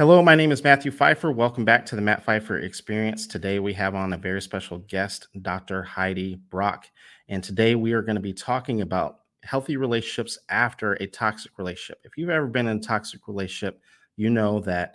Hello, my name is Matthew Pfeiffer. Welcome back to the Matt Pfeiffer Experience. Today we have on a very special guest, Dr. Heidi Brock. And today we are going to be talking about healthy relationships after a toxic relationship. If you've ever been in a toxic relationship, you know that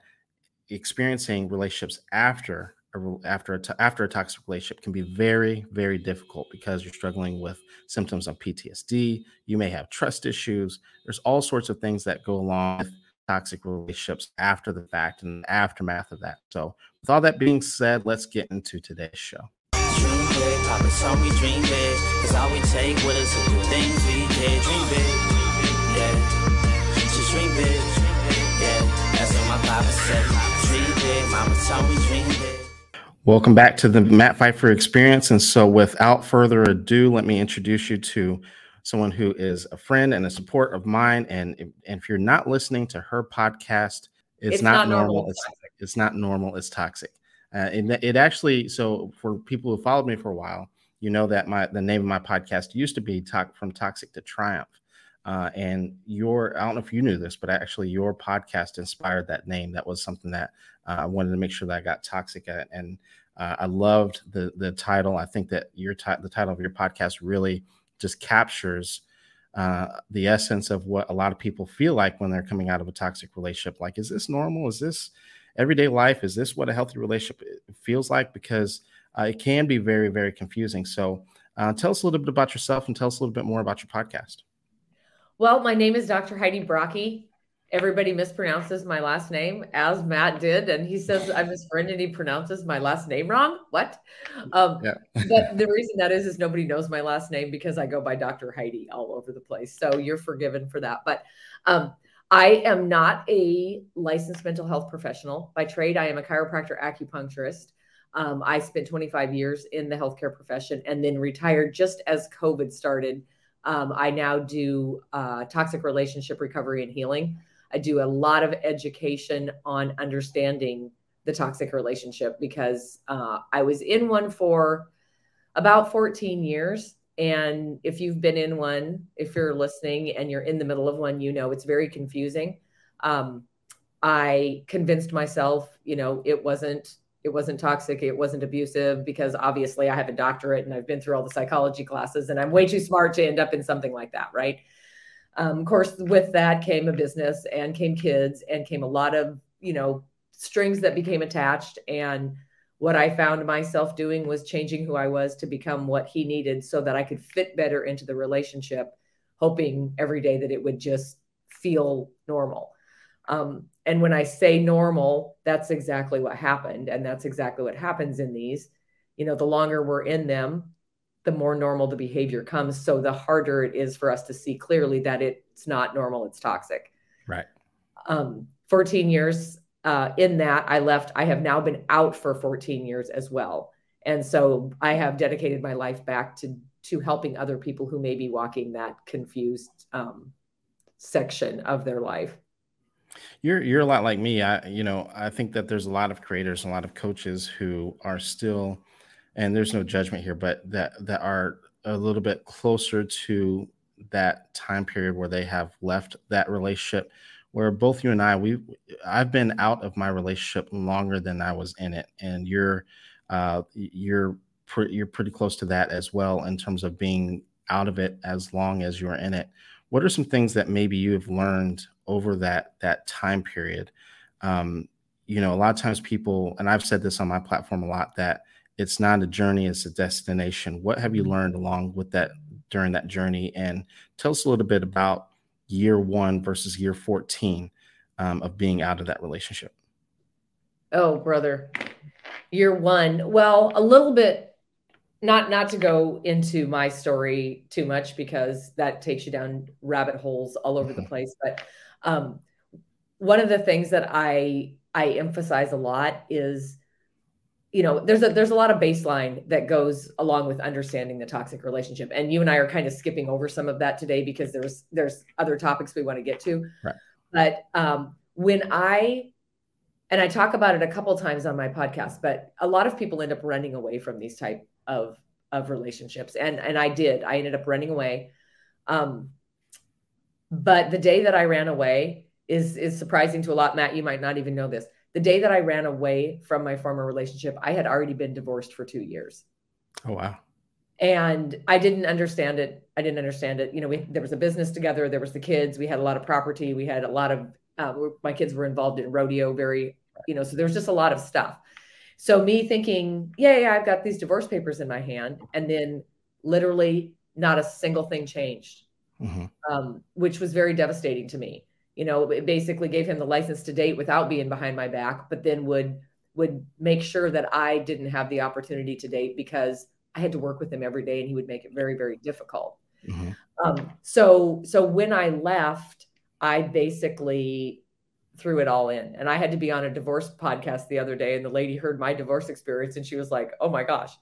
experiencing relationships after a, after a after a toxic relationship can be very very difficult because you're struggling with symptoms of PTSD. You may have trust issues. There's all sorts of things that go along with toxic relationships after the fact and the aftermath of that. So, with all that being said, let's get into today's show. Welcome back to the Matt Pfeiffer Experience. And so, without further ado, let me introduce you to someone who is a friend and a support of mine. And if, and if you're not listening to her podcast, it's, it's not, not, normal. normal. It's, it's not normal. It's toxic. Uh, it, it actually, so for people who followed me for a while, you know that my the name of my podcast used to be talk from toxic to triumph. Uh, and your I don't know if you knew this, but actually your podcast inspired that name. That was something that uh, I wanted to make sure that I got toxic at, and uh, I loved the the title. I think that your t- the title of your podcast really just captures uh, the essence of what a lot of people feel like when they're coming out of a toxic relationship. Like, is this normal? Is this everyday life? Is this what a healthy relationship uh, feels like? Because uh, it can be very, very confusing. So, uh, tell us a little bit about yourself and tell us a little bit more about your podcast. Well, my name is Dr. Heidi Brockie everybody mispronounces my last name as Matt did, and he says I'm his friend and he pronounces my last name wrong. What? Um, yeah. but the reason that is is nobody knows my last name because I go by Dr. Heidi all over the place. So you're forgiven for that. But um, I am not a licensed mental health professional by trade. I am a chiropractor acupuncturist. Um, I spent 25 years in the healthcare profession and then retired just as COVID started. Um, I now do uh, toxic relationship recovery and healing. I do a lot of education on understanding the toxic relationship because uh, I was in one for about 14 years. And if you've been in one, if you're listening and you're in the middle of one, you know it's very confusing. Um, I convinced myself, you know, it wasn't it wasn't toxic, it wasn't abusive because obviously I have a doctorate and I've been through all the psychology classes and I'm way too smart to end up in something like that, right? Um, of course, with that came a business and came kids and came a lot of, you know, strings that became attached. And what I found myself doing was changing who I was to become what he needed so that I could fit better into the relationship, hoping every day that it would just feel normal. Um, and when I say normal, that's exactly what happened. And that's exactly what happens in these. You know, the longer we're in them, the more normal the behavior comes. So the harder it is for us to see clearly that it's not normal, it's toxic. Right. Um, 14 years uh, in that, I left. I have now been out for 14 years as well. And so I have dedicated my life back to to helping other people who may be walking that confused um, section of their life. You're you're a lot like me. I you know I think that there's a lot of creators, a lot of coaches who are still and there's no judgment here, but that that are a little bit closer to that time period where they have left that relationship where both you and I we I've been out of my relationship longer than I was in it and you're uh you're pre- you're pretty close to that as well in terms of being out of it as long as you're in it. What are some things that maybe you have learned over that that time period? Um you know a lot of times people and I've said this on my platform a lot that it's not a journey it's a destination. What have you mm-hmm. learned along with that during that journey? And tell us a little bit about year one versus year 14 um, of being out of that relationship. Oh brother. Year one. Well a little bit not not to go into my story too much because that takes you down rabbit holes all over mm-hmm. the place but um, one of the things that i i emphasize a lot is you know there's a there's a lot of baseline that goes along with understanding the toxic relationship and you and i are kind of skipping over some of that today because there's there's other topics we want to get to right. but um, when i and i talk about it a couple times on my podcast but a lot of people end up running away from these type of of relationships and and i did i ended up running away um, but the day that i ran away is is surprising to a lot. Matt, you might not even know this. The day that I ran away from my former relationship, I had already been divorced for two years. Oh wow. And I didn't understand it. I didn't understand it. You know, we there was a business together. There was the kids. We had a lot of property. We had a lot of. Uh, my kids were involved in rodeo. Very, you know, so there was just a lot of stuff. So me thinking, yeah, yeah, I've got these divorce papers in my hand, and then literally not a single thing changed, mm-hmm. um, which was very devastating to me. You know, it basically gave him the license to date without being behind my back, but then would would make sure that I didn't have the opportunity to date because I had to work with him every day, and he would make it very, very difficult. Mm-hmm. Um, so, so when I left, I basically threw it all in. And I had to be on a divorce podcast the other day, and the lady heard my divorce experience, and she was like, "Oh my gosh."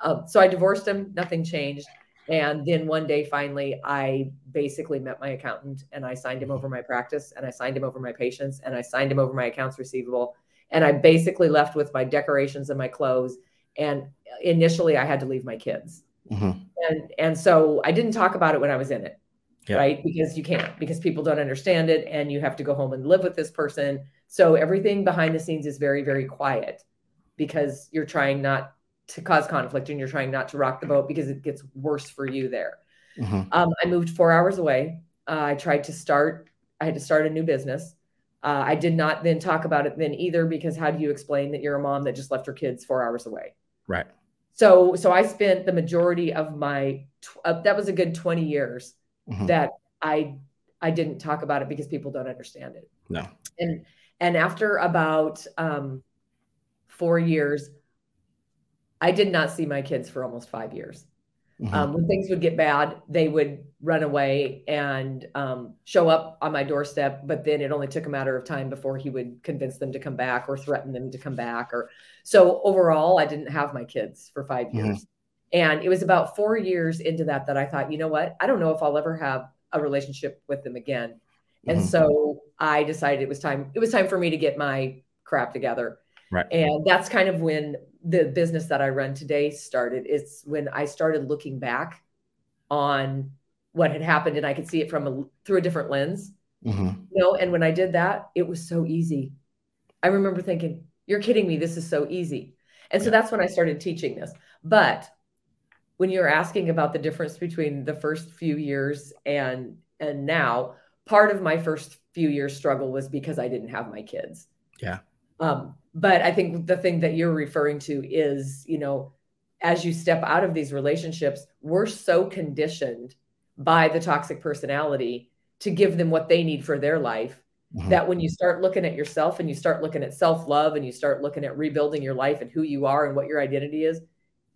Um, so I divorced him. Nothing changed. And then one day, finally, I basically met my accountant and I signed him over my practice and I signed him over my patients and I signed him over my accounts receivable. And I basically left with my decorations and my clothes. And initially, I had to leave my kids. Mm-hmm. And, and so I didn't talk about it when I was in it, yeah. right? Because you can't, because people don't understand it and you have to go home and live with this person. So everything behind the scenes is very, very quiet because you're trying not to cause conflict and you're trying not to rock the boat because it gets worse for you there. Mm-hmm. Um, I moved four hours away. Uh, I tried to start, I had to start a new business. Uh, I did not then talk about it then either because how do you explain that you're a mom that just left her kids four hours away? Right. So, so I spent the majority of my, uh, that was a good 20 years mm-hmm. that I, I didn't talk about it because people don't understand it. No. And, and after about um, four years, I did not see my kids for almost five years. Mm-hmm. Um, when things would get bad, they would run away and um, show up on my doorstep. But then it only took a matter of time before he would convince them to come back or threaten them to come back. Or so overall, I didn't have my kids for 5 mm-hmm. years. And it was about four years into that that I thought, you know what? I don't know if I'll ever have a relationship with them again. And mm-hmm. so I decided it was time. It was time for me to get my crap together. Right. And that's kind of when the business that I run today started. It's when I started looking back on what had happened and I could see it from a through a different lens. Mm-hmm. You know, and when I did that, it was so easy. I remember thinking, "You're kidding me! This is so easy." And so that's when I started teaching this. But when you're asking about the difference between the first few years and and now, part of my first few years struggle was because I didn't have my kids. Yeah. Um, but I think the thing that you're referring to is, you know, as you step out of these relationships, we're so conditioned by the toxic personality to give them what they need for their life mm-hmm. that when you start looking at yourself and you start looking at self love and you start looking at rebuilding your life and who you are and what your identity is,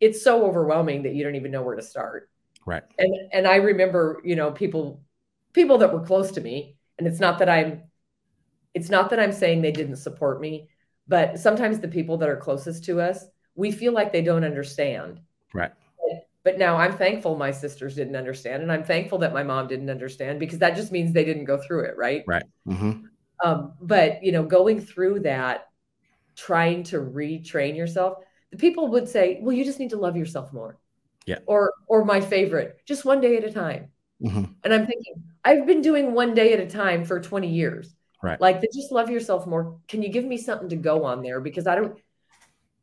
it's so overwhelming that you don't even know where to start. Right. And and I remember, you know, people people that were close to me, and it's not that I'm it's not that I'm saying they didn't support me, but sometimes the people that are closest to us, we feel like they don't understand. Right. But, now I'm thankful my sisters didn't understand, and I'm thankful that my mom didn't understand because that just means they didn't go through it, right? Right. Mm-hmm. Um, but you know, going through that, trying to retrain yourself, the people would say, "Well, you just need to love yourself more." Yeah. Or, or my favorite, just one day at a time. Mm-hmm. And I'm thinking, I've been doing one day at a time for 20 years. Right. Like, just love yourself more. Can you give me something to go on there? Because I don't,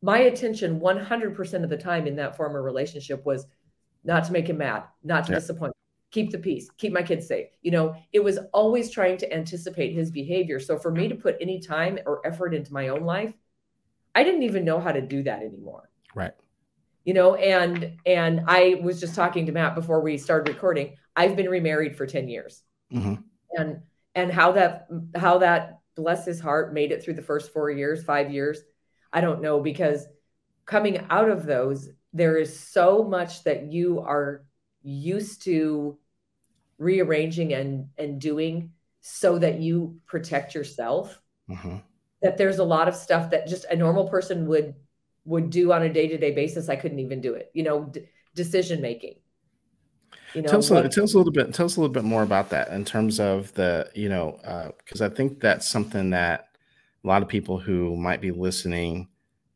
my attention 100% of the time in that former relationship was not to make him mad, not to yeah. disappoint, keep the peace, keep my kids safe. You know, it was always trying to anticipate his behavior. So for me to put any time or effort into my own life, I didn't even know how to do that anymore. Right. You know, and and I was just talking to Matt before we started recording. I've been remarried for 10 years. Mm-hmm. And and how that how that bless his heart made it through the first four years five years i don't know because coming out of those there is so much that you are used to rearranging and and doing so that you protect yourself mm-hmm. that there's a lot of stuff that just a normal person would would do on a day-to-day basis i couldn't even do it you know d- decision making you know, tell us, what, tell us a little bit. Tell us a little bit more about that in terms of the, you know, because uh, I think that's something that a lot of people who might be listening,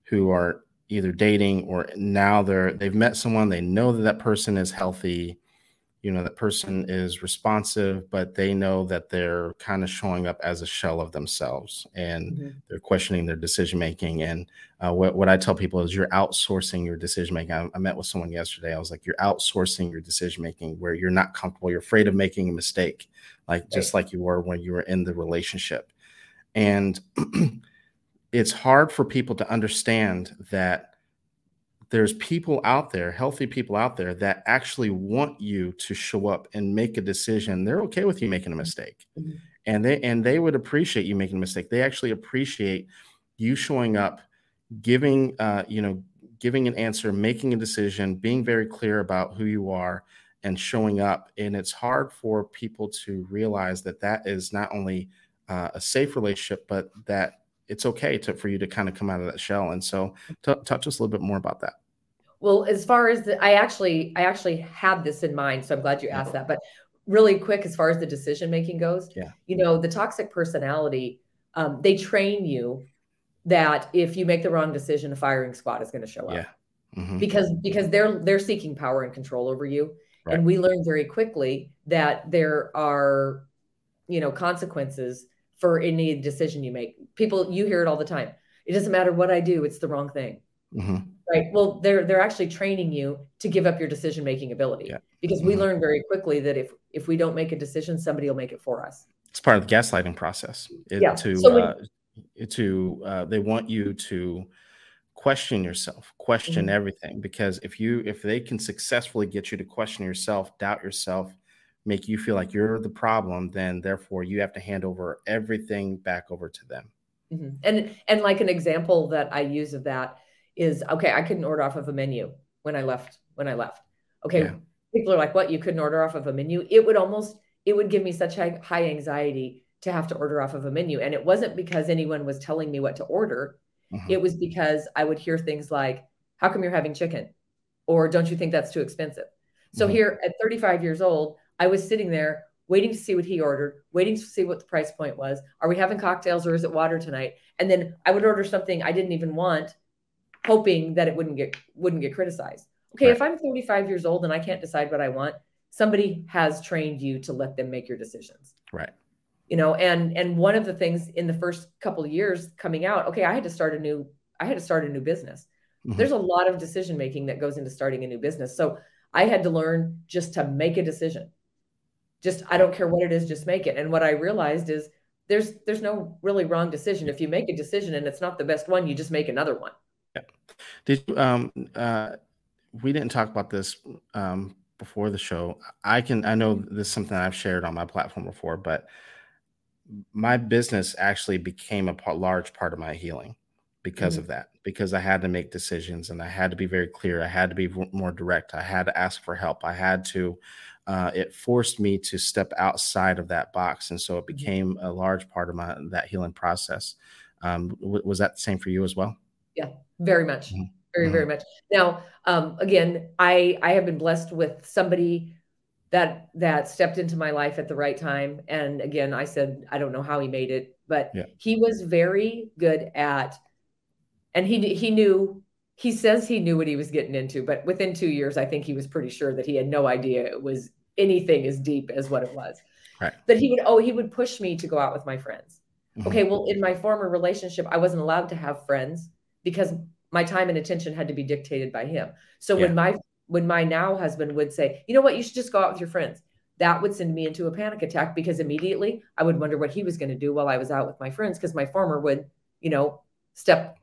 who are either dating or now they're they've met someone, they know that that person is healthy, you know that person is responsive but they know that they're kind of showing up as a shell of themselves and mm-hmm. they're questioning their decision making and uh, what, what i tell people is you're outsourcing your decision making I, I, met with someone yesterday i was like you're outsourcing your decision making where you're not comfortable you're afraid of making a mistake like right. just like you were when you were in the relationship and it's hard for people to understand that there's people out there, healthy people out there that actually want you to show up and make a decision. They're okay with you making a mistake. Mm-hmm. And they and they would appreciate you making a mistake. They actually appreciate you showing up, giving uh, you know, giving an answer, making a decision, being very clear about who you are and showing up. And it's hard for people to realize that that is not only uh, a safe relationship, but that it's okay to, for you to kind of come out of that shell. And so, t- talk to us a little bit more about that. Well, as far as the, I actually, I actually had this in mind, so I'm glad you asked that. But really quick, as far as the decision making goes, yeah, you know, the toxic personality, um, they train you that if you make the wrong decision, a firing squad is going to show up. Yeah. Mm-hmm. Because because they're they're seeking power and control over you, right. and we learn very quickly that there are, you know, consequences for any decision you make. People, you hear it all the time. It doesn't matter what I do; it's the wrong thing. Mm-hmm. Right. Well, they're they're actually training you to give up your decision making ability yeah. because mm-hmm. we learn very quickly that if if we don't make a decision, somebody will make it for us. It's part of the gaslighting process. It, yeah. To so uh, to uh, they want you to question yourself, question mm-hmm. everything because if you if they can successfully get you to question yourself, doubt yourself, make you feel like you're the problem, then therefore you have to hand over everything back over to them. Mm-hmm. And and like an example that I use of that is okay, I couldn't order off of a menu when I left when I left. Okay. Yeah. People are like, what? You couldn't order off of a menu? It would almost it would give me such high, high anxiety to have to order off of a menu. And it wasn't because anyone was telling me what to order. Mm-hmm. It was because I would hear things like, How come you're having chicken? Or don't you think that's too expensive? So mm-hmm. here at 35 years old, I was sitting there waiting to see what he ordered, waiting to see what the price point was. Are we having cocktails or is it water tonight? And then I would order something I didn't even want hoping that it wouldn't get wouldn't get criticized. Okay, right. if I'm 35 years old and I can't decide what I want, somebody has trained you to let them make your decisions. Right. You know, and and one of the things in the first couple of years coming out, okay, I had to start a new I had to start a new business. Mm-hmm. There's a lot of decision making that goes into starting a new business. So I had to learn just to make a decision. Just I don't care what it is, just make it. And what I realized is there's there's no really wrong decision. If you make a decision and it's not the best one, you just make another one. Did um, uh, we didn't talk about this um, before the show. I can, I know this is something I've shared on my platform before, but my business actually became a large part of my healing because mm-hmm. of that, because I had to make decisions and I had to be very clear. I had to be more direct. I had to ask for help. I had to, uh, it forced me to step outside of that box. And so it mm-hmm. became a large part of my, that healing process. Um, w- was that the same for you as well? Yeah, very much. Mm-hmm. Very, mm-hmm. very much. Now, um, again, I I have been blessed with somebody that that stepped into my life at the right time. And again, I said I don't know how he made it, but yeah. he was very good at, and he he knew. He says he knew what he was getting into, but within two years, I think he was pretty sure that he had no idea it was anything as deep as what it was. Right. But he would oh he would push me to go out with my friends. Mm-hmm. Okay, well, in my former relationship, I wasn't allowed to have friends because my time and attention had to be dictated by him. So yeah. when my when my now husband would say, "You know what? You should just go out with your friends." That would send me into a panic attack because immediately I would wonder what he was going to do while I was out with my friends because my former would, you know, step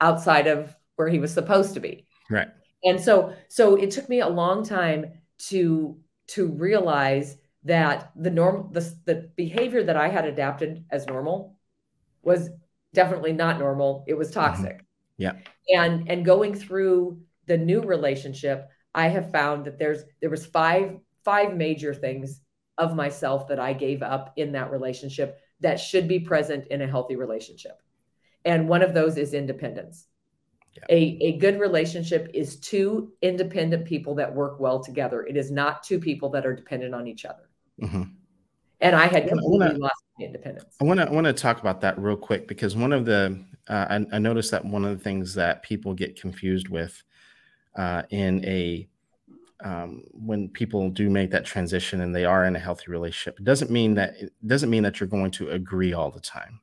outside of where he was supposed to be. Right. And so so it took me a long time to to realize that the norm the, the behavior that I had adapted as normal was definitely not normal. It was mm-hmm. toxic. Mm-hmm. Yeah. And and going through the new relationship, I have found that there's there was five five major things of myself that I gave up in that relationship that should be present in a healthy relationship. And one of those is independence. Yeah. A, a good relationship is two independent people that work well together. It is not two people that are dependent on each other. Mm-hmm. And I had completely I wanna, lost independence. I want to I want to talk about that real quick because one of the uh, I, I, noticed that one of the things that people get confused with uh, in a um, when people do make that transition and they are in a healthy relationship, it doesn't mean that it doesn't mean that you're going to agree all the time.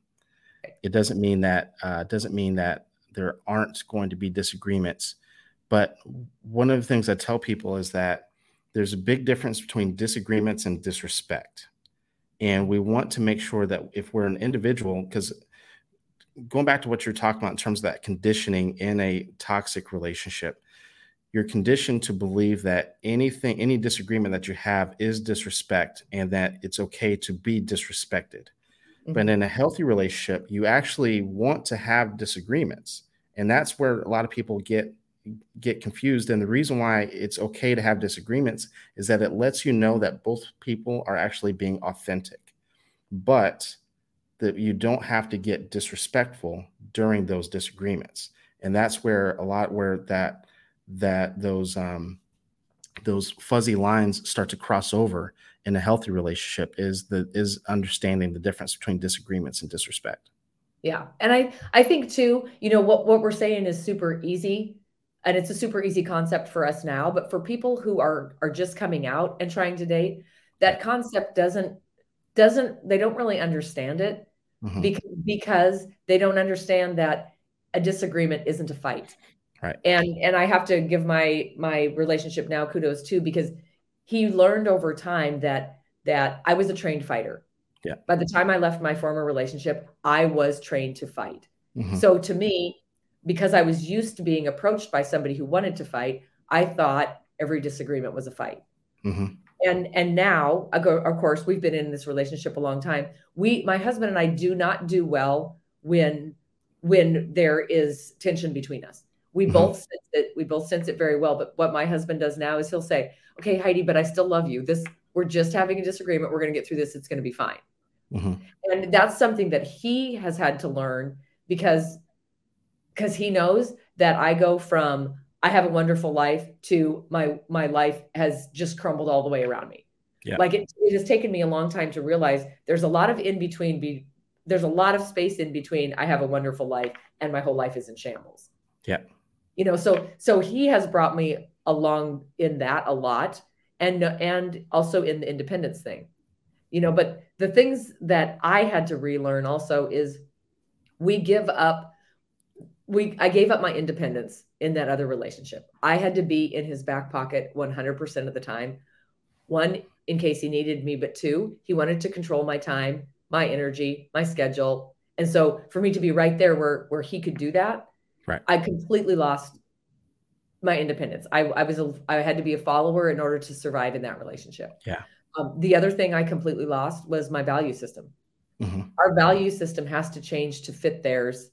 It doesn't mean that uh, doesn't mean that there aren't going to be disagreements. But one of the things I tell people is that there's a big difference between disagreements and disrespect. And we want to make sure that if we're an individual, because going back to what you're talking about in terms of that conditioning in a toxic relationship, you're conditioned to believe that anything, any disagreement that you have is disrespect and that it's okay to be disrespected. Mm-hmm. But in a healthy relationship, you actually want to have disagreements. And that's where a lot of people get get confused and the reason why it's okay to have disagreements is that it lets you know that both people are actually being authentic but that you don't have to get disrespectful during those disagreements. And that's where a lot where that that those um those fuzzy lines start to cross over in a healthy relationship is the is understanding the difference between disagreements and disrespect. Yeah. And i i think too you know what what we're saying is super easy and it's a super easy concept for us now but for people who are are just coming out and trying to date that concept doesn't doesn't they don't really understand it mm-hmm. because, because they don't understand that a disagreement isn't a fight right and and i have to give my my relationship now kudos too because he learned over time that that i was a trained fighter yeah by the time i left my former relationship i was trained to fight mm-hmm. so to me because I was used to being approached by somebody who wanted to fight, I thought every disagreement was a fight. Mm-hmm. And and now, of course, we've been in this relationship a long time. We, my husband and I, do not do well when when there is tension between us. We mm-hmm. both sense it. We both sense it very well. But what my husband does now is he'll say, "Okay, Heidi, but I still love you. This we're just having a disagreement. We're going to get through this. It's going to be fine." Mm-hmm. And that's something that he has had to learn because because he knows that I go from I have a wonderful life to my my life has just crumbled all the way around me. Yeah. Like it, it has taken me a long time to realize there's a lot of in between be there's a lot of space in between I have a wonderful life and my whole life is in shambles. Yeah. You know, so so he has brought me along in that a lot and and also in the independence thing. You know, but the things that I had to relearn also is we give up we I gave up my independence in that other relationship. I had to be in his back pocket 100% of the time. One, in case he needed me, but two, he wanted to control my time, my energy, my schedule. And so for me to be right there where where he could do that, right. I completely lost my independence. I, I was a, I had to be a follower in order to survive in that relationship. Yeah. Um, the other thing I completely lost was my value system. Mm-hmm. Our value system has to change to fit theirs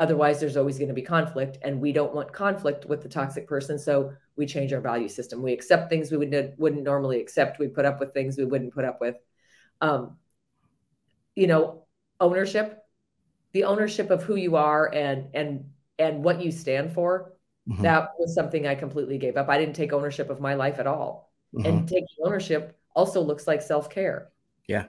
Otherwise, there's always going to be conflict, and we don't want conflict with the toxic person. So we change our value system. We accept things we would, wouldn't normally accept. We put up with things we wouldn't put up with. Um, you know, ownership, the ownership of who you are and and and what you stand for. Mm-hmm. That was something I completely gave up. I didn't take ownership of my life at all. Mm-hmm. And taking ownership also looks like self care. Yeah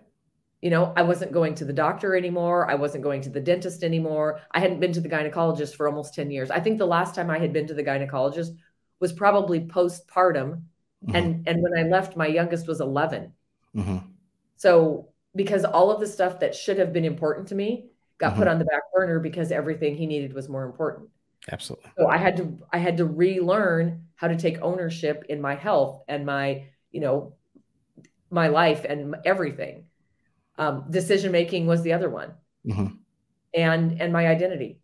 you know, I wasn't going to the doctor anymore. I wasn't going to the dentist anymore. I hadn't been to the gynecologist for almost 10 years. I think the last time I had been to the gynecologist was probably postpartum. Mm-hmm. And and when I left, my youngest was 11. Mm-hmm. So because all of the stuff that should have been important to me got mm-hmm. put on the back burner because everything he needed was more important. Absolutely. So I had to I had to relearn how to take ownership in my health and my, you know, my life and everything um, decision making was the other one. Mm-hmm. and and my identity.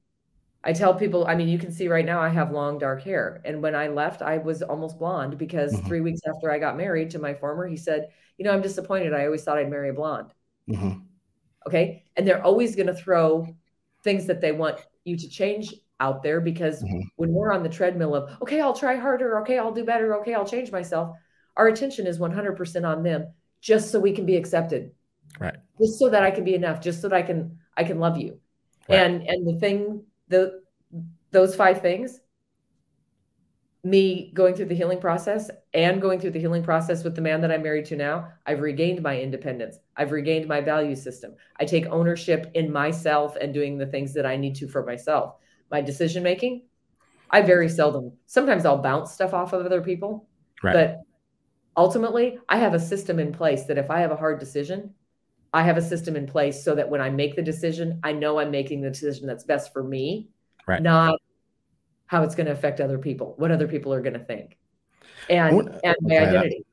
I tell people i mean you can see right now i have long dark hair. And when i left i was almost blonde because mm-hmm. three weeks after i got married to my former he said you know i'm disappointed. I always thought i'd marry a blonde. Mm-hmm. okay? And they're always going to throw things that they want you to change out there because mm-hmm. when we're on the treadmill of okay i'll try harder. Okay i'll do better. Okay i'll change myself our attention is 100% on them just so we can be accepted right just so that i can be enough just so that i can i can love you right. and and the thing the those five things me going through the healing process and going through the healing process with the man that I'm married to now, I've regained my independence. I've regained my value system. I take ownership in myself and doing the things that I need to for myself. My decision making, I very seldom, sometimes I'll bounce stuff off of other people, right. but ultimately, I have a system in place that if I have a hard decision, I have a system in place so that when I make the decision, I know I'm making the decision that's best for me, right. not how it's going to affect other people, what other people are going to think, and want, and my identity.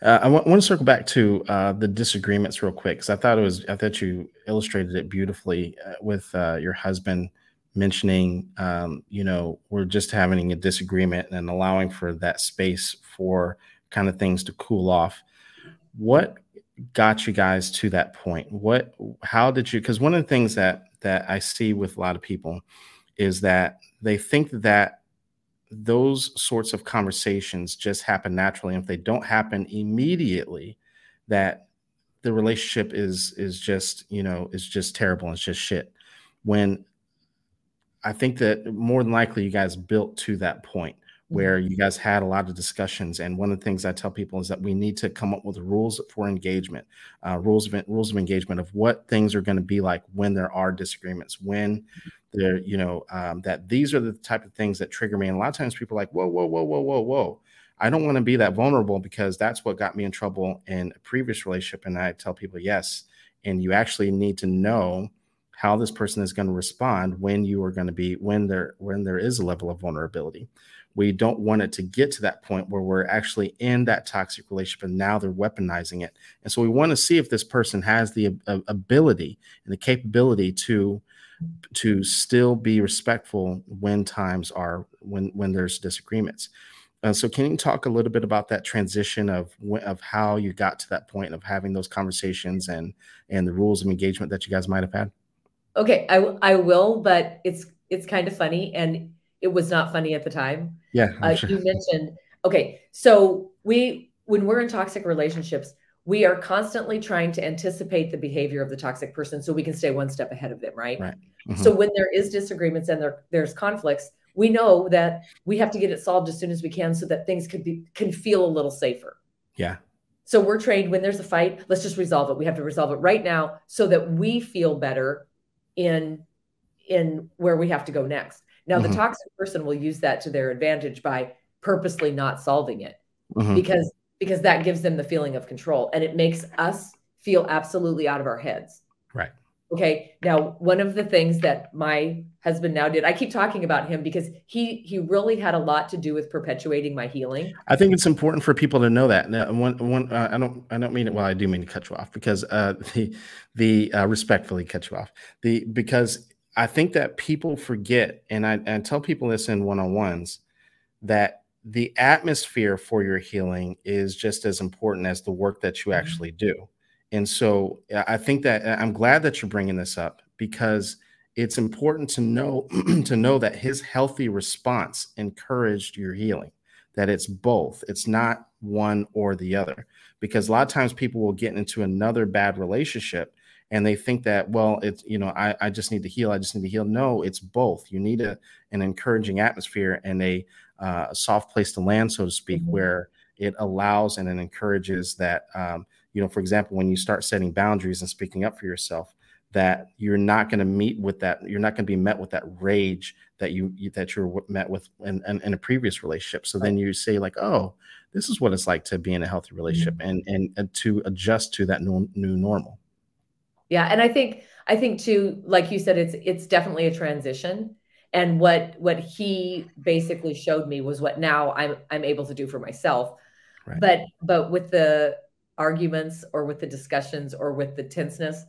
Uh, I want, want, to circle back to uh, the disagreements real quick because I thought it was I thought you illustrated it beautifully uh, with uh, your husband mentioning, um, you know, we're just having a disagreement and allowing for that space for kind of things to cool off. What got you guys to that point? What, how did you? Because one of the things that that I see with a lot of people is that they think that those sorts of conversations just happen naturally, and if they don't happen immediately, that the relationship is is just you know is just terrible and it's just shit. When I think that more than likely you guys built to that point where mm-hmm. you guys had a lot of discussions. And one of the things I tell people is that we need to come up with rules for engagement, uh, rules of rules of engagement of what things are going to be like when there are disagreements, when mm-hmm. there, you know, um, that these are the type of things that trigger me. And a lot of times people are like, whoa, whoa, whoa, whoa, whoa, whoa. I don't want to be that vulnerable because that's what got me in trouble in a previous relationship. And I tell people, yes. And you actually need to know how this person is going to respond when you are going to be when there when there is a level of vulnerability. We don't want it to get to that point where we're actually in that toxic relationship and now they're weaponizing it. And so we want to see if this person has the ability and the capability to to still be respectful when times are when when there's disagreements. Uh, so can you talk a little bit about that transition of of how you got to that point of having those conversations and and the rules of engagement that you guys might have had Okay, I I will, but it's it's kind of funny, and it was not funny at the time. Yeah, uh, sure. you mentioned. Okay, so we when we're in toxic relationships, we are constantly trying to anticipate the behavior of the toxic person so we can stay one step ahead of them, right? Right. Mm-hmm. So when there is disagreements and there there's conflicts, we know that we have to get it solved as soon as we can so that things could be can feel a little safer. Yeah. So we're trained when there's a fight, let's just resolve it. We have to resolve it right now so that we feel better in in where we have to go next. Now, mm-hmm. the toxic person will use that to their advantage by purposely not solving it mm-hmm. because because that gives them the feeling of control and it makes us feel absolutely out of our heads. Right. Okay. Now, one of the things that my husband now did, I keep talking about him because he he really had a lot to do with perpetuating my healing. I think it's important for people to know that. Now, one, one, uh, I don't, I don't mean it. Well, I do mean to cut you off because uh, the, the uh, respectfully cut you off. The because I think that people forget, and I, I tell people this in one on ones, that the atmosphere for your healing is just as important as the work that you mm-hmm. actually do. And so I think that I'm glad that you're bringing this up because it's important to know to know that his healthy response encouraged your healing that it's both it's not one or the other. Because a lot of times people will get into another bad relationship and they think that well it's you know I, I just need to heal i just need to heal. No it's both. You need a, an encouraging atmosphere and a, uh, a soft place to land so to speak mm-hmm. where it allows and it encourages that um, you know, for example, when you start setting boundaries and speaking up for yourself, that you're not going to meet with that, you're not going to be met with that rage that you, you that you're met with in, in, in, a previous relationship. So then you say like, oh, this is what it's like to be in a healthy relationship mm-hmm. and, and, and to adjust to that new, new normal. Yeah, and I think I think too, like you said, it's it's definitely a transition. And what what he basically showed me was what now I'm I'm able to do for myself. Right. But but with the arguments or with the discussions or with the tenseness.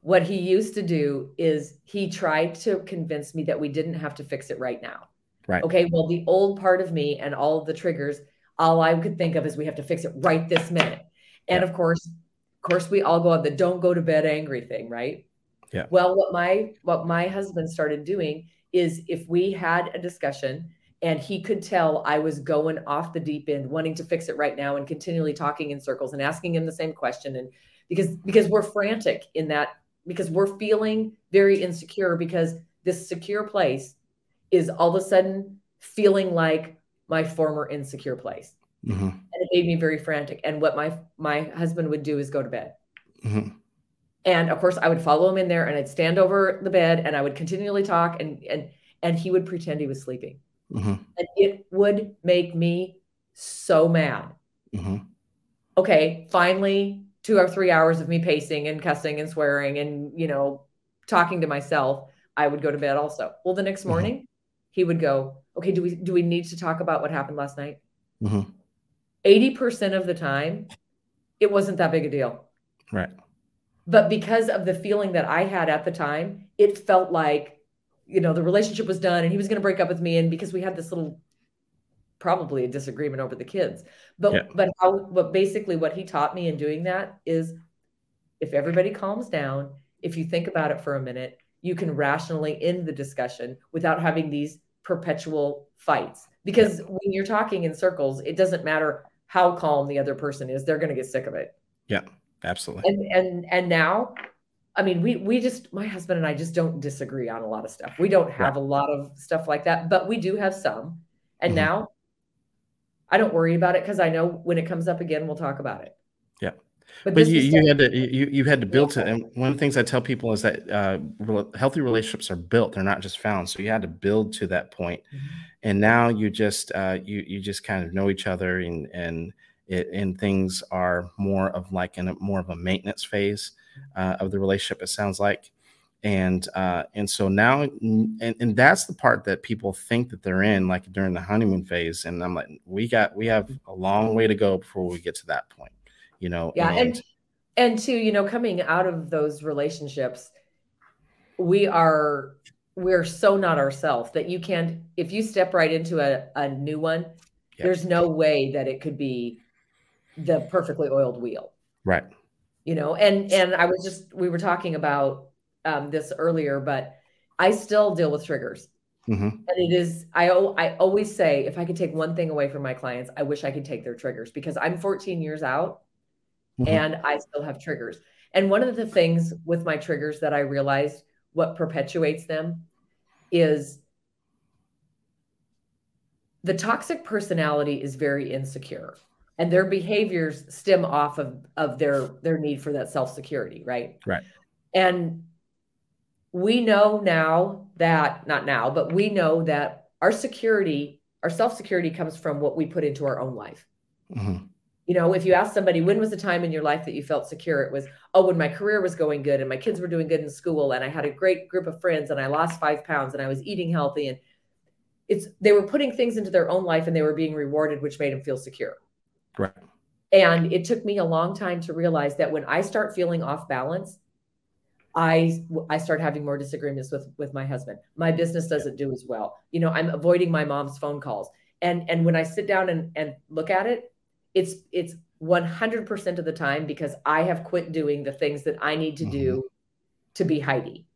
What he used to do is he tried to convince me that we didn't have to fix it right now. Right. Okay. Well, the old part of me and all of the triggers, all I could think of is we have to fix it right this minute. And yeah. of course, of course, we all go on the don't go to bed angry thing, right? Yeah. Well, what my what my husband started doing is if we had a discussion and he could tell I was going off the deep end, wanting to fix it right now, and continually talking in circles and asking him the same question. And because because we're frantic in that, because we're feeling very insecure, because this secure place is all of a sudden feeling like my former insecure place, mm-hmm. and it made me very frantic. And what my my husband would do is go to bed. Mm-hmm. And of course, I would follow him in there, and I'd stand over the bed, and I would continually talk, and and and he would pretend he was sleeping Mm-hmm. And it would make me so mad Mm-hmm. Okay, finally, two or three hours of me pacing and cussing and swearing and, you know, talking to myself, I would go to bed also. Well, the next mm-hmm. morning, mm-hmm. he would go, okay, do we do we need to talk about what happened last night? Mm-hmm. 80% of the time, it wasn't that big a deal. Right. But because of the feeling that I had at the time, it felt like, you know, the relationship was done and he was going to break up with me. And because we had this little, probably a disagreement over the kids. But, yeah. but how, but basically what he taught me in doing that is if everybody calms down, if you think about it for a minute, you can rationally end the discussion without having these perpetual fights. Because yeah. when you're talking in circles, it doesn't matter how calm the other person is, they're going to get sick of it. Yeah, absolutely. And and and now, I mean, we we just my husband and I just don't disagree on a lot of stuff. We don't have right. a lot of stuff like that, but we do have some. And mm-hmm. now I don't worry about it because I know when it comes up again, we'll talk about it. Yeah. But, but you, you had to you, you had to build yeah. it and one of the things i tell people is that uh, healthy relationships are built they're not just found so you had to build to that point mm-hmm. and now you just uh, you you just kind of know each other and and it, and things are more of like in a more of a maintenance phase uh, of the relationship it sounds like. And uh, and so now and, and that's the part that people think that they're in like during the honeymoon phase. And i'm like we got we have a long way to go before we get to that point you know yeah and and, and to you know coming out of those relationships we are we're so not ourselves that you can't if you step right into a, a new one there's no way that it could be the perfectly oiled wheel. Right you know and and i was just we were talking about um, this earlier but i still deal with triggers mm-hmm. and it is i i always say if i could take one thing away from my clients i wish i could take their triggers because i'm 14 years out mm-hmm. and I still have triggers. And one of the things with my triggers that I realized what perpetuates them is the toxic personality is very insecure and their behaviors stem off of, of their their need for that self-security right right and we know now that not now but we know that our security our self-security comes from what we put into our own life mm-hmm you know, if you ask somebody, when was the time in your life that you felt secure? It was, oh, when my career was going good and my kids were doing good in school and I had a great group of friends and I lost five pounds and I was eating healthy. And it's, they were putting things into their own life and they were being rewarded, which made them feel secure. Right. And it took me a long time to realize that when I start feeling off balance, I I start having more disagreements with with my husband. My business doesn't do as well. You know, I'm avoiding my mom's phone calls. And and when I sit down and and look at it, it's it's 100% of the time because I have quit doing the things that I need to mm-hmm. do to be Heidi.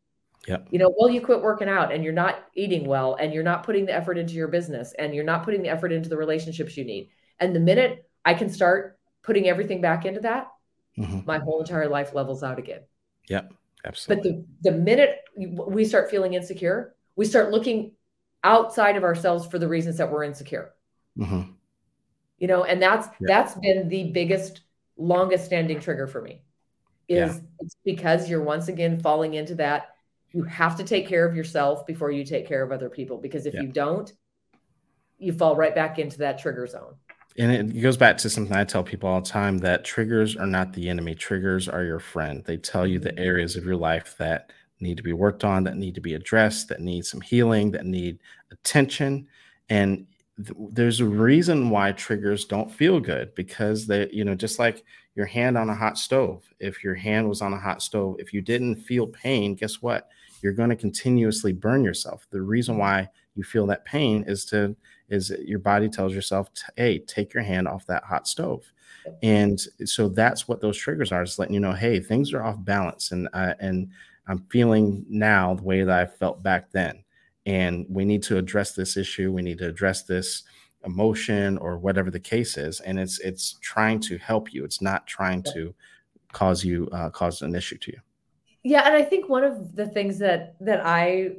Yeah. You know, well, you quit working out and you're not eating well and you're not putting the effort into your business and you're not putting the effort into the relationships you need. And the minute I can start putting everything back into that, mm-hmm. my whole entire life levels out again. Yep. Absolutely. But the, the minute we start feeling insecure, we start looking outside of ourselves for the reasons that we're insecure. Mm-hmm you know and that's that's been the biggest longest standing trigger for me is yeah. it's because you're once again falling into that you have to take care of yourself before you take care of other people because if you don't you fall right back into that trigger zone and it goes back to something I tell people all the time that triggers are not the enemy. Triggers are your friend. They tell you the mm-hmm. areas of your life that need to be worked on, that need to be addressed, that need some healing, that need attention. And there's a reason why triggers don't feel good because they, you know, just like your hand on a hot stove. If your hand was on a hot stove, if you didn't feel pain, guess what? You're going to continuously burn yourself. The reason why you feel that pain is to is your body tells yourself, hey, take your hand off that hot stove. And so that's what those triggers are. Just letting you know, hey, things are off balance, and uh, and I'm feeling now the way that I felt back then and we need to address this issue we need to address this emotion or whatever the case is and it's it's trying to help you it's not trying to cause you uh, cause an issue to you yeah and i think one of the things that that i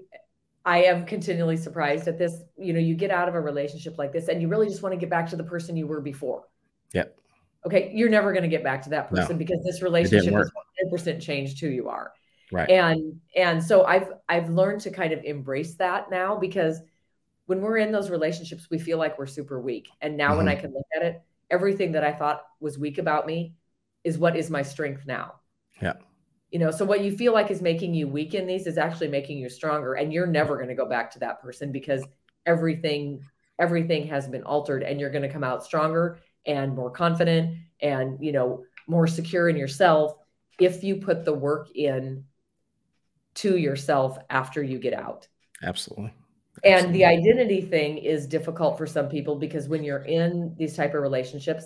i am continually surprised at this you know you get out of a relationship like this and you really just want to get back to the person you were before yeah okay you're never going to get back to that person no, because this relationship is 100% changed who you are Right. And and so I've I've learned to kind of embrace that now because when we're in those relationships, we feel like we're super weak. And now mm-hmm. when I can look at it, everything that I thought was weak about me is what is my strength now. Yeah. You know, so what you feel like is making you weak in these is actually making you stronger. And you're never going to go back to that person because everything, everything has been altered and you're going to come out stronger and more confident and, you know, more secure in yourself if you put the work in to yourself after you get out. Absolutely. Absolutely. And the identity thing is difficult for some people because when you're in these type of relationships,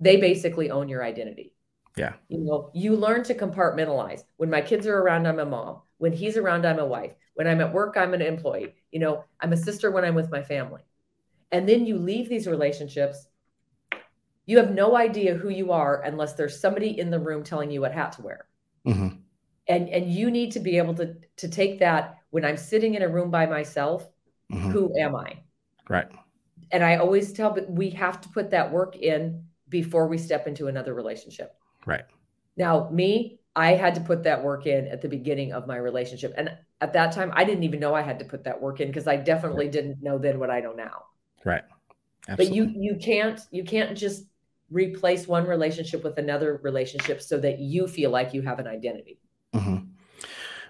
they basically own your identity. Yeah. You know, you learn to compartmentalize. When my kids are around, I'm a mom. When he's around, I'm a wife. When I'm at work, I'm an employee. You know, I'm a sister when I'm with my family. And then you leave these relationships. You have no idea who you are unless there's somebody in the room telling you what hat to wear. Mm-hmm. And and you need to be able to to take that when I'm sitting in a room by myself. Mm-hmm. Who am I? Right. And I always tell, but we have to put that work in before we step into another relationship. Right. Now, me, I had to put that work in at the beginning of my relationship. And at that time, I didn't even know I had to put that work in because I definitely right. didn't know then what I know now. Right. Absolutely. But you you can't you can't just replace one relationship with another relationship so that you feel like you have an identity. Mm-hmm.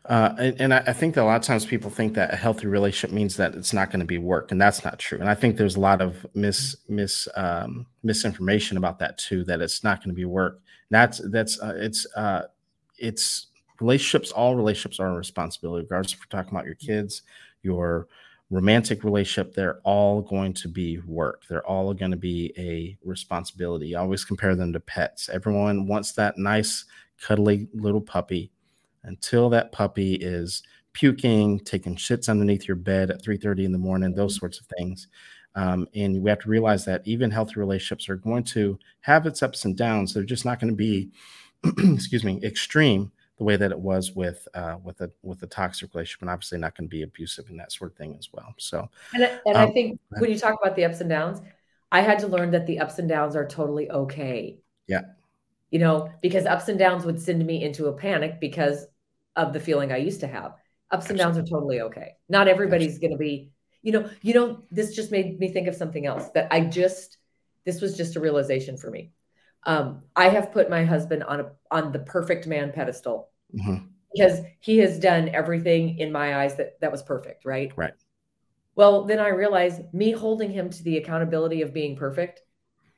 Uh, and, and I think that a lot of times people think that a healthy relationship means that it's not going to be work, and that's not true. And I think there's a lot of mis mis um, misinformation about that too. That it's not going to be work. That's that's uh, it's uh, it's relationships. All relationships are a responsibility, regardless if we're talking about your kids, your romantic relationship. They're all going to be work. They're all going to be a responsibility. Always compare them to pets. Everyone wants that nice, cuddly little puppy until that puppy is puking, taking shits underneath your bed at 3:30 in the morning, those sorts of things. Um, and we have to realize that even healthy relationships are going to have its ups and downs. They're just not going to be, excuse me, extreme the way that it was with uh, with a with a toxic relationship, and obviously not going to be abusive and that sort of thing as well. So, and, and um, I think when you talk about the ups and downs, I had to learn that the ups and downs are totally okay. Yeah, you know, because ups and downs would send me into a panic because of the feeling I used to have. Ups and downs are totally okay. Not everybody's going to be, you know, you know, this just made me think of something else that I just, this was just a realization for me. Um, I have put my husband on a, on the perfect man pedestal mm-hmm. because he has done everything in my eyes that that was perfect. Right. Right. Well, then I realized me holding him to the accountability of being perfect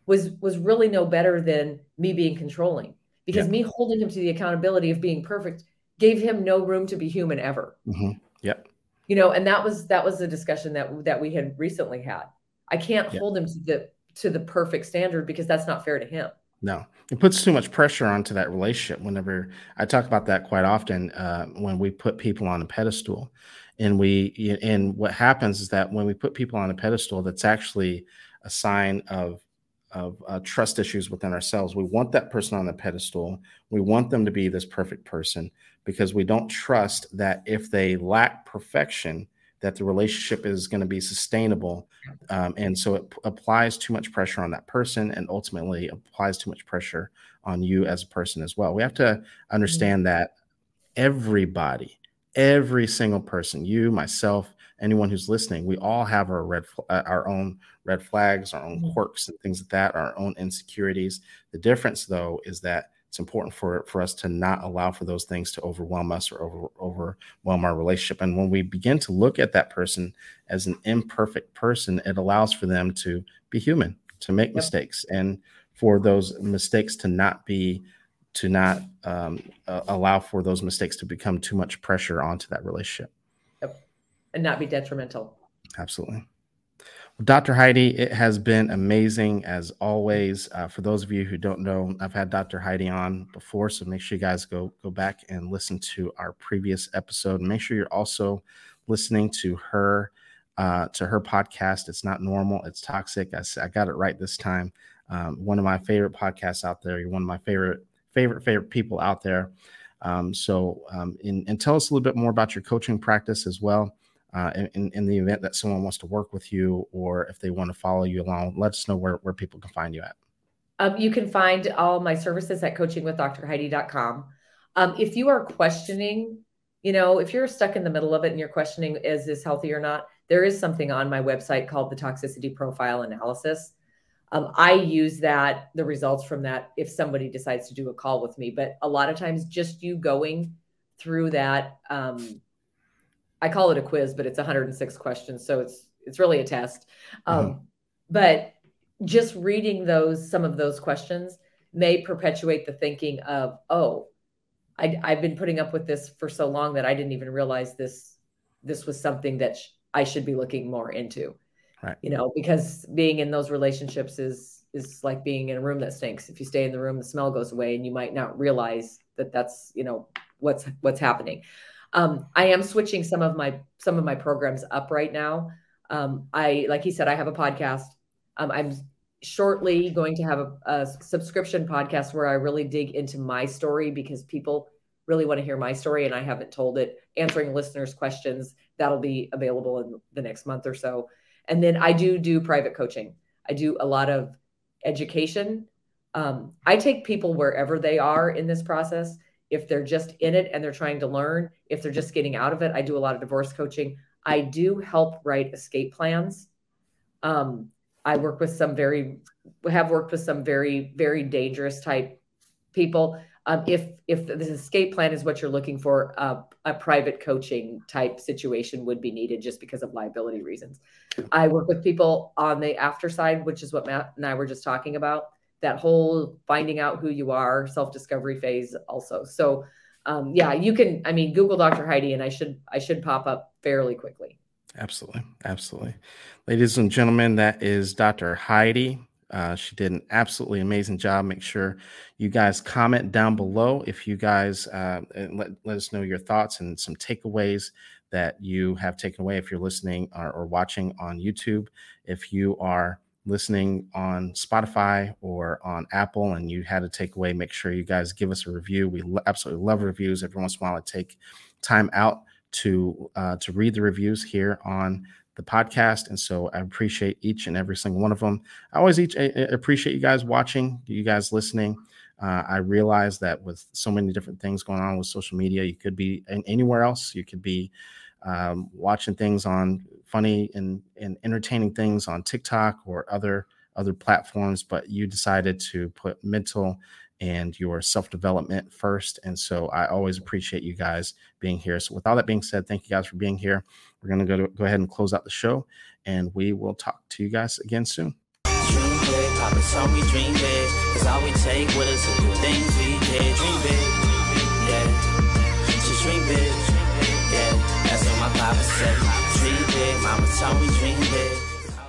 was was really no better than me being controlling because yeah. me holding him to the accountability of being perfect gave him no room to be human ever. Mm-hmm. Yep. You know, and that was that was the discussion that that we had recently had. I can't yep. hold him to the to the perfect standard because that's not fair to him. No, it puts too much pressure onto that relationship. Whenever I talk about that quite often, uh, when we put people on a pedestal, and we and what happens is that when we put people on a pedestal, that's actually a sign of of uh, trust issues within ourselves. We want that person on the pedestal. We want them to be this perfect person because we don't trust that if they lack perfection, that the relationship is going to be sustainable. Um, and so it p- applies too much pressure on that person and ultimately applies too much pressure on you as a person as well. We have to mm-hmm. understand mm-hmm. that everybody, every single person, you, myself, anyone who's listening, we all have our red, uh, our own red flags, our own mm-hmm. quirks, and things like that, our own insecurities. The difference, though, is that it's important for for us to not allow for those things to overwhelm us or over, overwhelm our relationship. And when we begin to look at that person as an imperfect person, it allows for them to be human, to make yep. mistakes, and for those mistakes to not be to not um, uh, allow for those mistakes to become too much pressure onto that relationship and not be detrimental. Absolutely. Dr. Heidi, it has been amazing as always. Uh, for those of you who don't know, I've had Dr. Heidi on before, so make sure you guys go go back and listen to our previous episode. Make sure you're also listening to her uh, to her podcast. It's not normal. It's toxic. I, I got it right this time. Um, one of my favorite podcasts out there. You're one of my favorite favorite favorite people out there. Um, so, um, and tell us a little bit more about your coaching practice as well uh, in, in the event that someone wants to work with you or if they want to follow you along, let us know where, where people can find you at. Um, you can find all my services at coachingwithdrheidi.com. Um, if you are questioning, you know, if you're stuck in the middle of it and you're questioning, is this healthy or not? There is something on my website called the toxicity profile analysis. um, I use that, the results from that, if somebody decides to do a call with me. But a lot of times, just you going through that, um, I call it a quiz, but it's 106 questions, so it's it's really a test. Um, mm-hmm. But just reading those, some of those questions may perpetuate the thinking of, oh, I, have been putting up with this for so long that I didn't even realize this this was something that sh- I should be looking more into. Right. You know, because being in those relationships is is like being in a room that stinks. If you stay in the room, the smell goes away, and you might not realize that that's you know what's what's happening. Um, I am switching some of my some of my programs up right now. Um, I like he said, I have a podcast. Um, I'm shortly going to have a, a subscription podcast where I really dig into my story because people really want to hear my story and I haven't told it. Answering listeners' questions that'll be available in the next month or so. And then I do do private coaching. I do a lot of education. Um, I take people wherever they are in this process. If they're just in it and they're trying to learn, if they're just getting out of it, I do a lot of divorce coaching. I do help write escape plans. Um, I work with some very, have worked with some very, very dangerous type people. Um, if if this escape plan is what you're looking for, uh, a private coaching type situation would be needed just because of liability reasons. I work with people on the after side, which is what Matt and I were just talking about. That whole finding out who you are, self discovery phase, also. So, um, yeah, you can. I mean, Google Dr. Heidi, and I should I should pop up fairly quickly. Absolutely, absolutely, ladies and gentlemen. That is Dr. Heidi uh, she did an absolutely amazing job. Make sure you guys comment down below if you guys uh, let, let us know your thoughts and some takeaways that you have taken away if you're listening or, or watching on YouTube. If you are listening on Spotify or on Apple and you had a takeaway, make sure you guys give us a review. We absolutely love reviews. Every once in a while, I take time out to uh, to read the reviews here on the podcast. And so I appreciate each and every single one of them. I always each appreciate you guys watching, you guys listening. Uh, I realize that with so many different things going on with social media, you could be in, anywhere else. You could be um, watching things on funny and, and entertaining things on TikTok or other other platforms, but you decided to put mental and your self development first. And so I always appreciate you guys being here. So, with all that being said, thank you guys for being here. We're going to go go ahead and close out the show, and we will talk to you guys again soon. Dream big, yeah. That's what my said. Mama told dream.